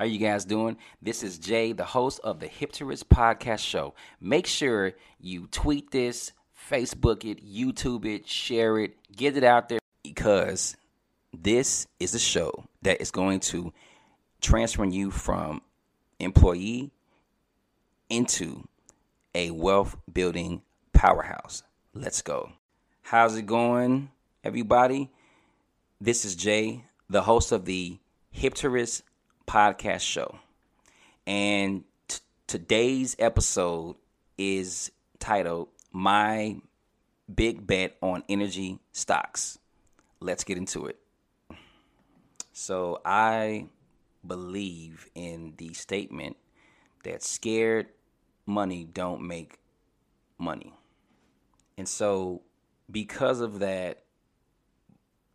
How you guys doing? This is Jay, the host of the Hip to Rich podcast show. Make sure you tweet this, Facebook it, YouTube it, share it, get it out there because this is a show that is going to transfer you from employee into a wealth building powerhouse. Let's go. How's it going, everybody? This is Jay, the host of the Hip to podcast show. And t- today's episode is titled My Big Bet on Energy Stocks. Let's get into it. So, I believe in the statement that scared money don't make money. And so, because of that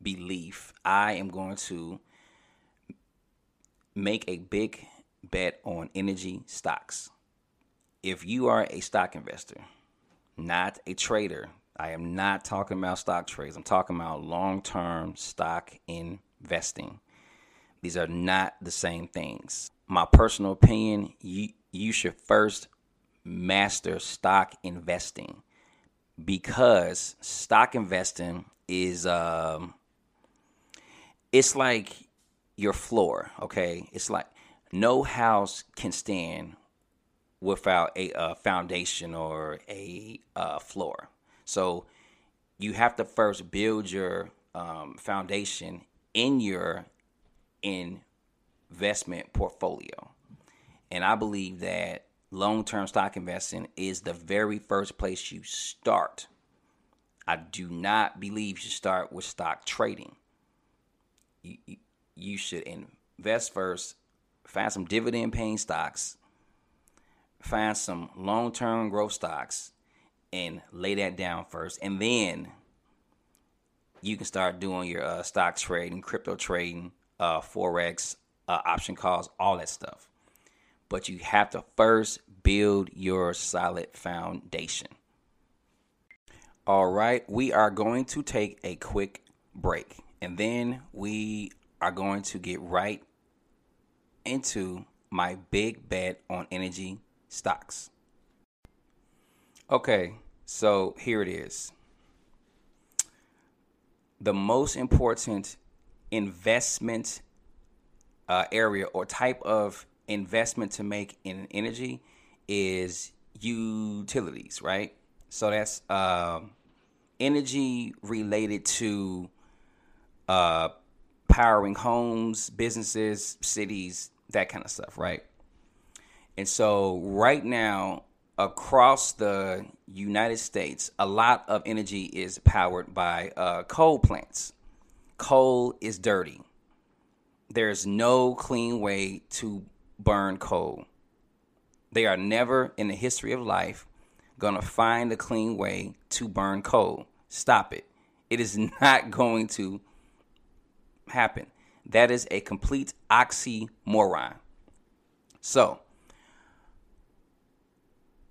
belief, I am going to make a big bet on energy stocks. If you are a stock investor, not a trader, I am not talking about stock trades. I'm talking about long term stock investing. These are not the same things. My personal opinion, you, you should first master stock investing because stock investing is um it's like your floor, okay? It's like no house can stand without a, foundation or a uh, floor. So you have to first build your um, foundation in your investment portfolio. And I believe that long term stock investing is the very first place you start. I do not believe you start with stock trading. You, you, you should invest first, find some dividend paying stocks, find some long term growth stocks, and lay that down first. And then you can start doing your uh, stock trading, crypto trading, uh, Forex, uh, option calls, all that stuff. But you have to first build your solid foundation. All right, we are going to take a quick break and then we are going to get right into my big bet on energy stocks. Okay, so here it is. The most important investment uh, area or type of investment to make in energy is utilities, right? So that's um, energy related to uh, powering homes, businesses, cities, that kind of stuff, right? And so, right now, across the United States, a lot of energy is powered by uh, coal plants. Coal is dirty. There's no clean way to burn coal. They are never in the history of life going to find a clean way to burn coal. Stop it. It is not going to happen. That is a complete oxymoron. So,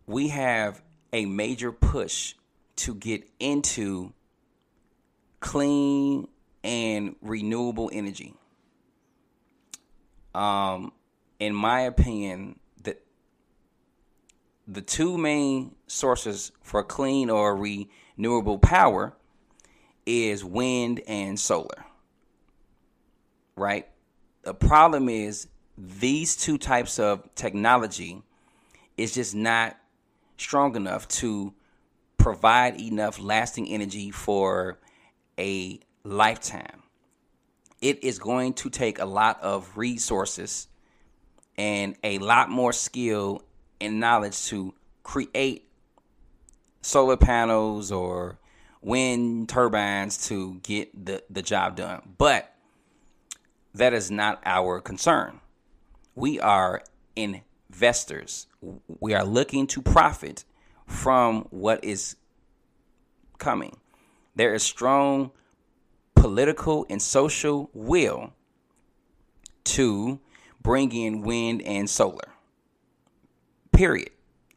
we have a major push to get into clean and renewable energy. Um, in my opinion, the the two main sources for clean or renewable power is wind and solar right? The problem is these two types of technology is just not strong enough to provide enough lasting energy for a lifetime. It is going to take a lot of resources and a lot more skill and knowledge to create solar panels or wind turbines to get the, the job done. But that is not our concern. We are investors. We are looking to profit from what is coming. There is strong political and social will to bring in wind and solar. Period.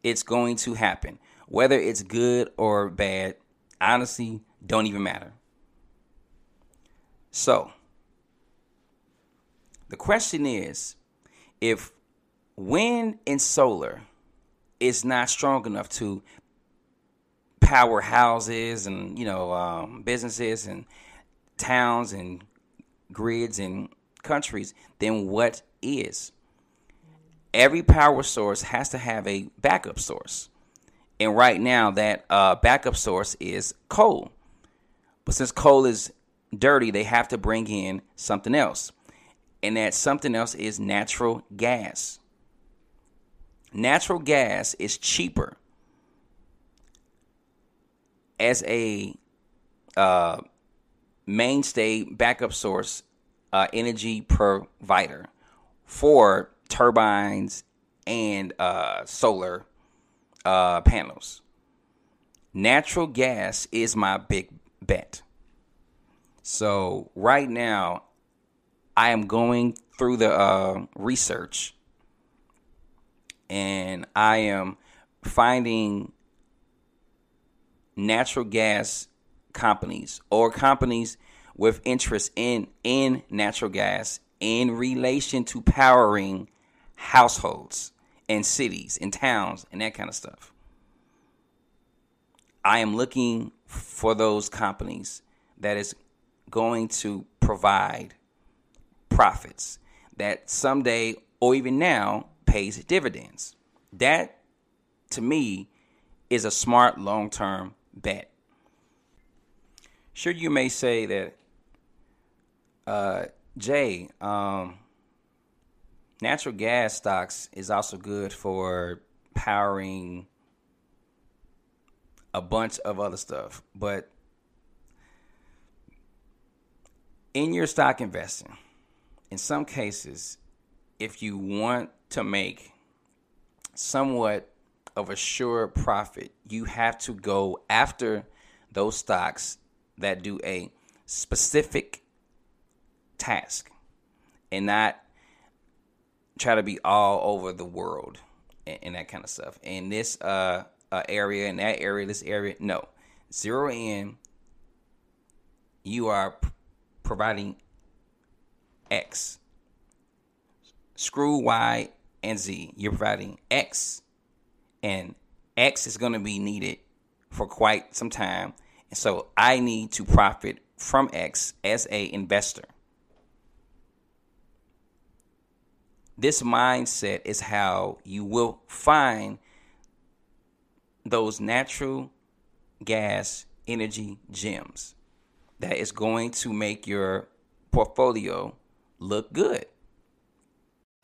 It's going to happen. Whether it's good or bad, honestly, don't even matter. So, the question is if wind and solar is not strong enough to power houses and you know um, businesses and towns and grids and countries, then what is? Every power source has to have a backup source. And right now, that uh, backup source is coal. But since coal is dirty, they have to bring in something else. And that something else is natural gas. Natural gas is cheaper as a uh, mainstay backup source uh, energy provider for turbines and uh, solar uh, panels. Natural gas is my big bet. So right now, I am going through the uh, research, and I am finding natural gas companies or companies with interest in in natural gas in relation to powering households and cities and towns and that kind of stuff. I am looking for those companies that is going to provide profits that someday or even now pays dividends. That to me is a smart long-term bet. Sure, you may say that, uh, Jay, um, natural gas stocks is also good for powering a bunch of other stuff. But in your stock investing, in some cases, if you want to make somewhat of a sure profit, you have to go after those stocks that do a specific task and not try to be all over the world and, and that kind of stuff. In this uh, uh, area, in that area, this area, no. Zero in, you are p- providing X. Screw Y and Z. You're providing X and X is going to be needed for quite some time. And so I need to profit from X as a investor. This mindset is how you will find those natural gas energy gems that is going to make your portfolio look good.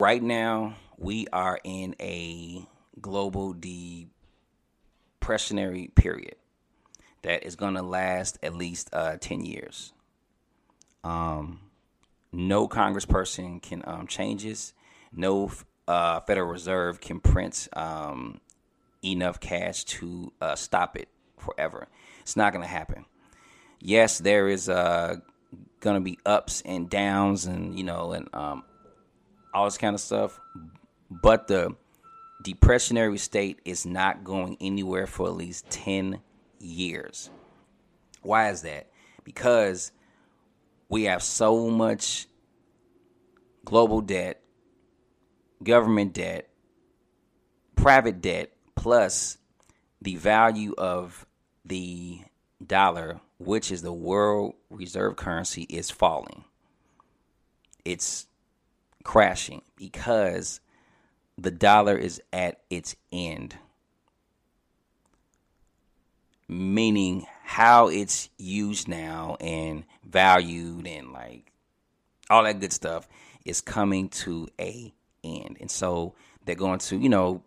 Right now, we are in a global depressionary period that is going to last at least uh, 10 years. Um, no congressperson can um, change this. No uh, Federal Reserve can print um, enough cash to uh, stop it forever. It's not going to happen. Yes, there is uh, to be ups and downs and, you know, and um, all this kind of stuff. But the depressionary state is not going anywhere for at least 10 years. Why is that? Because we have so much global debt, government debt, private debt, plus the value of the dollar, which is the world reserve currency, is falling. It's crashing because the dollar is at its end. Meaning how it's used now and valued and like all that good stuff is coming to a end. And so they're going to, you know,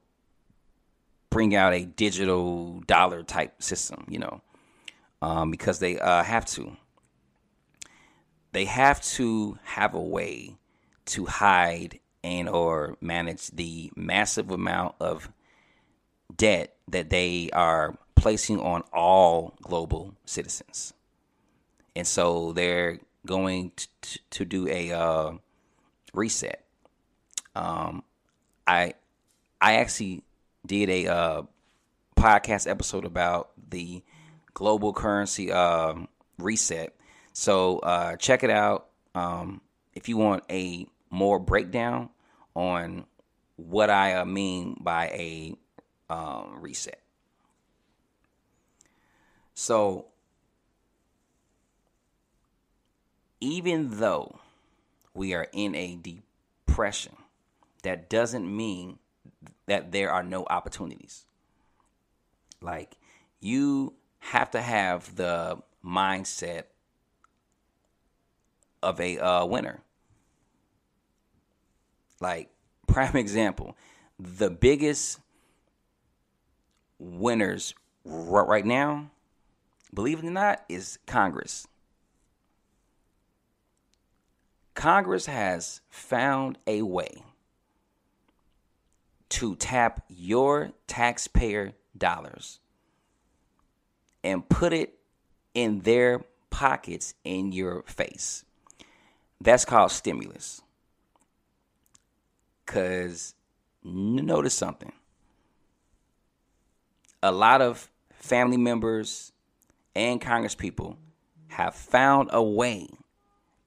bring out a digital dollar type system, you know, um, because they uh, have to. They have to have a way to hide and or manage the massive amount of debt that they are placing on all global citizens. And so they're going to, to do a uh, reset. Um, I I actually did a uh, podcast episode about the global currency uh, reset. So uh, check it out. Um, if you want a more breakdown on what I uh, mean by a um, reset. So, even though we are in a depression, that doesn't mean that there are no opportunities. Like, you have to have the mindset of a uh, winner. Like, prime example, the biggest winners right now, believe it or not, is Congress. Congress has found a way to tap your taxpayer dollars and put it in their pockets in your face. That's called stimulus. Because notice something. A lot of family members and Congress people have found a way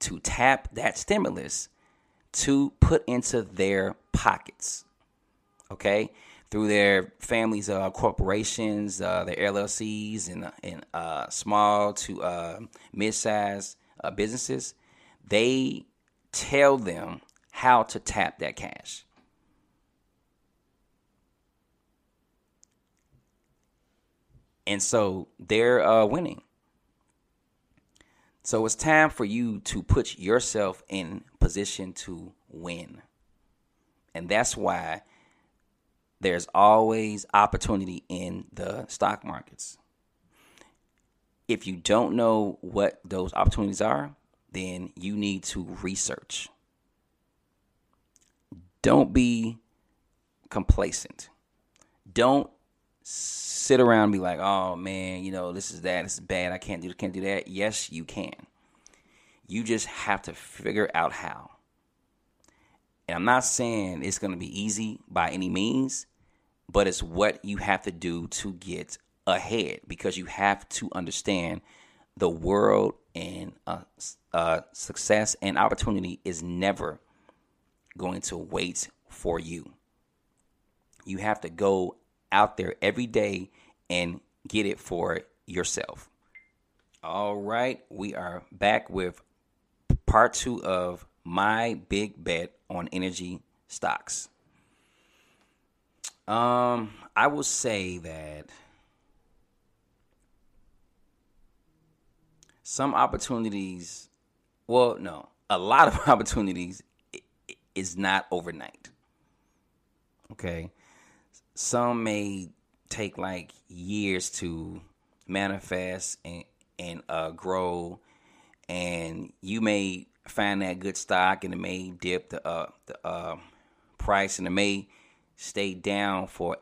to tap that stimulus to put into their pockets. Okay? Through their families' uh, corporations, uh, their LLCs, and, and uh, small to uh, mid sized uh, businesses, they tell them how to tap that cash. And so they're uh, winning. So it's time for you to put yourself in position to win. And that's why there's always opportunity in the stock markets. If you don't know what those opportunities are, then you need to research. Don't be complacent. Don't sit around and be like, oh man, you know, this is that, is bad, I can't do this, can't do that. Yes, you can. You just have to figure out how. And I'm not saying it's going to be easy by any means, but it's what you have to do to get ahead because you have to understand the world and uh, uh, success and opportunity is never going to wait for you. You have to go out there every day and get it for yourself. All right, we are back with part two of my big bet on energy stocks. Um, I will say that some opportunities, well, no, a lot of opportunities is not overnight. Okay. Some may take like years to manifest and, and uh, grow. And you may find that good stock and it may dip the, uh, the uh, price and it may stay down for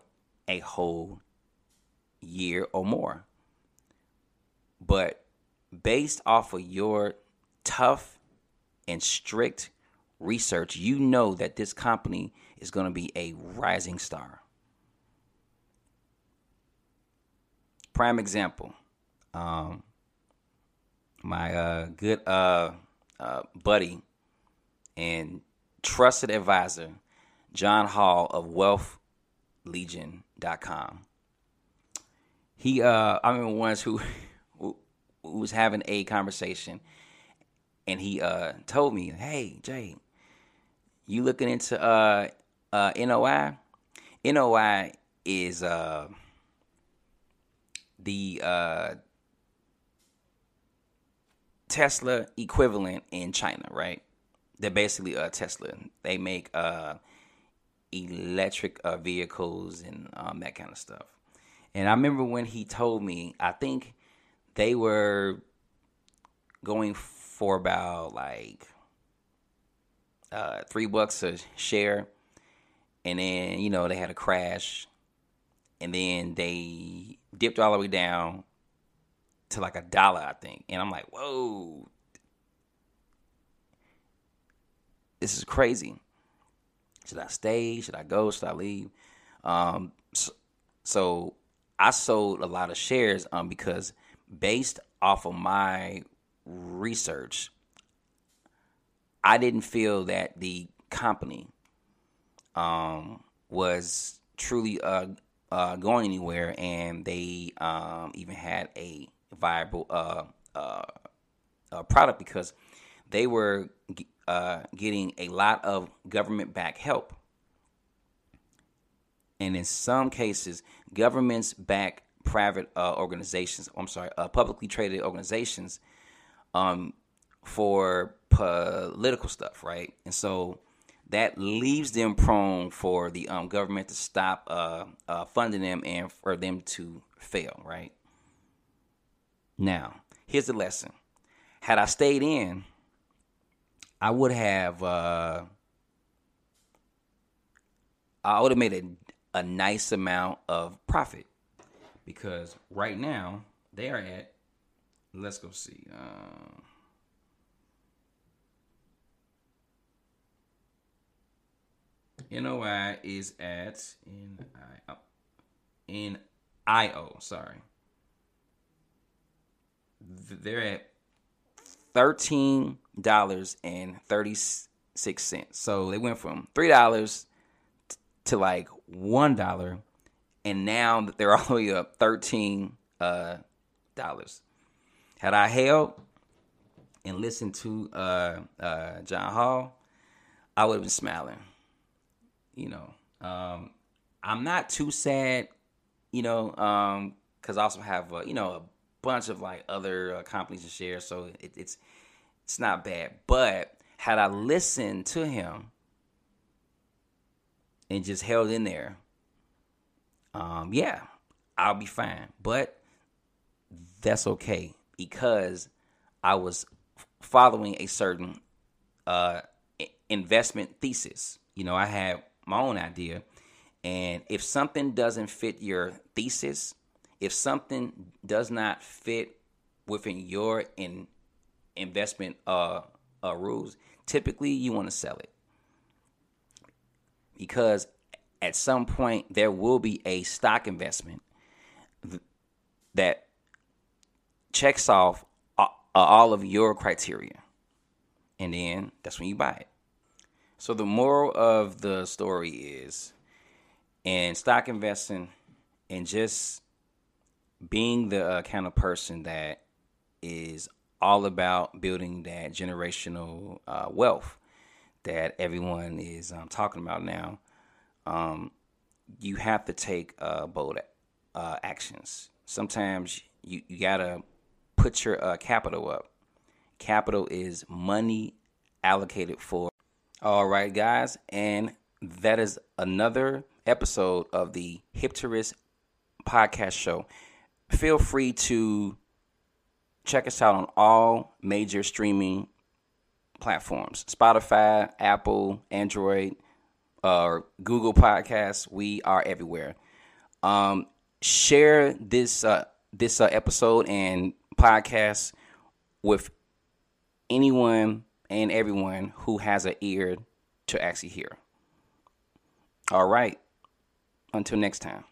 a whole year or more. But based off of your tough and strict research, you know that this company is going to be a rising star. Prime example, um, my uh, good uh, uh, buddy and trusted advisor, John Hall of WealthLegion.com. He, uh, I remember once who who was having a conversation, and he uh told me, "Hey, Jay, you looking into uh uh NOI? NOI is uh the uh Tesla equivalent in China, right? They're basically uh Tesla. They make uh electric uh, vehicles and um, that kind of stuff. And I remember when he told me, I think they were going for about like uh, three bucks a share, and then you know they had a crash, and then they dipped all the way down to like a dollar, I think, and I'm like, whoa, this is crazy. Should I stay? Should I go? Should I leave? Um, so, so I sold a lot of shares um because based off of my research, I didn't feel that the company um, was truly uh, uh, going anywhere, and they um, even had a viable uh, uh, product because they were uh, getting a lot of government back help. And in some cases, governments back private uh, organizations, I'm sorry, uh, publicly traded organizations um, for political stuff, right? And so that leaves them prone for the um, government to stop uh, uh, funding them and for them to fail, right? Now, here's the lesson. Had I stayed in, I would have uh, I would have made a, a nice amount of profit because right now they are at let's go see uh, NOI is at in I IO sorry. They're at thirteen dollars and thirty six cents. So they went from three dollars to like one dollar, and now that they're all the way up thirteen uh, dollars. Had I held and listened to uh, uh, John Hall, I would have been smiling. You know, um, I'm not too sad. You know, because um, I also have uh, you know a bunch of like other uh, companies to share, so it, it's it's not bad. But had I listened to him and just held in there, um, yeah, I'll be fine. But that's okay because I was following a certain uh, investment thesis. You know, I had my own idea. And if something doesn't fit your thesis, if something does not fit within your in investment uh, uh, rules, typically you want to sell it because at some point there will be a stock investment that checks off all of your criteria, and then that's when you buy it. So the moral of the story is, in stock investing, and just being the uh, kind of person that is all about building that generational uh, wealth that everyone is um, talking about now, um, you have to take uh, bold uh, actions. Sometimes you, you gotta put your uh, capital up. Capital is money allocated for. All right, guys, and that is another episode of the Hip to Risk podcast show. Feel free to check us out on all major streaming platforms Spotify, Apple, Android, uh, Google Podcasts. We are everywhere. Um, share this uh, this uh, episode and podcast with anyone and everyone who has an ear to actually hear. All right. Until next time.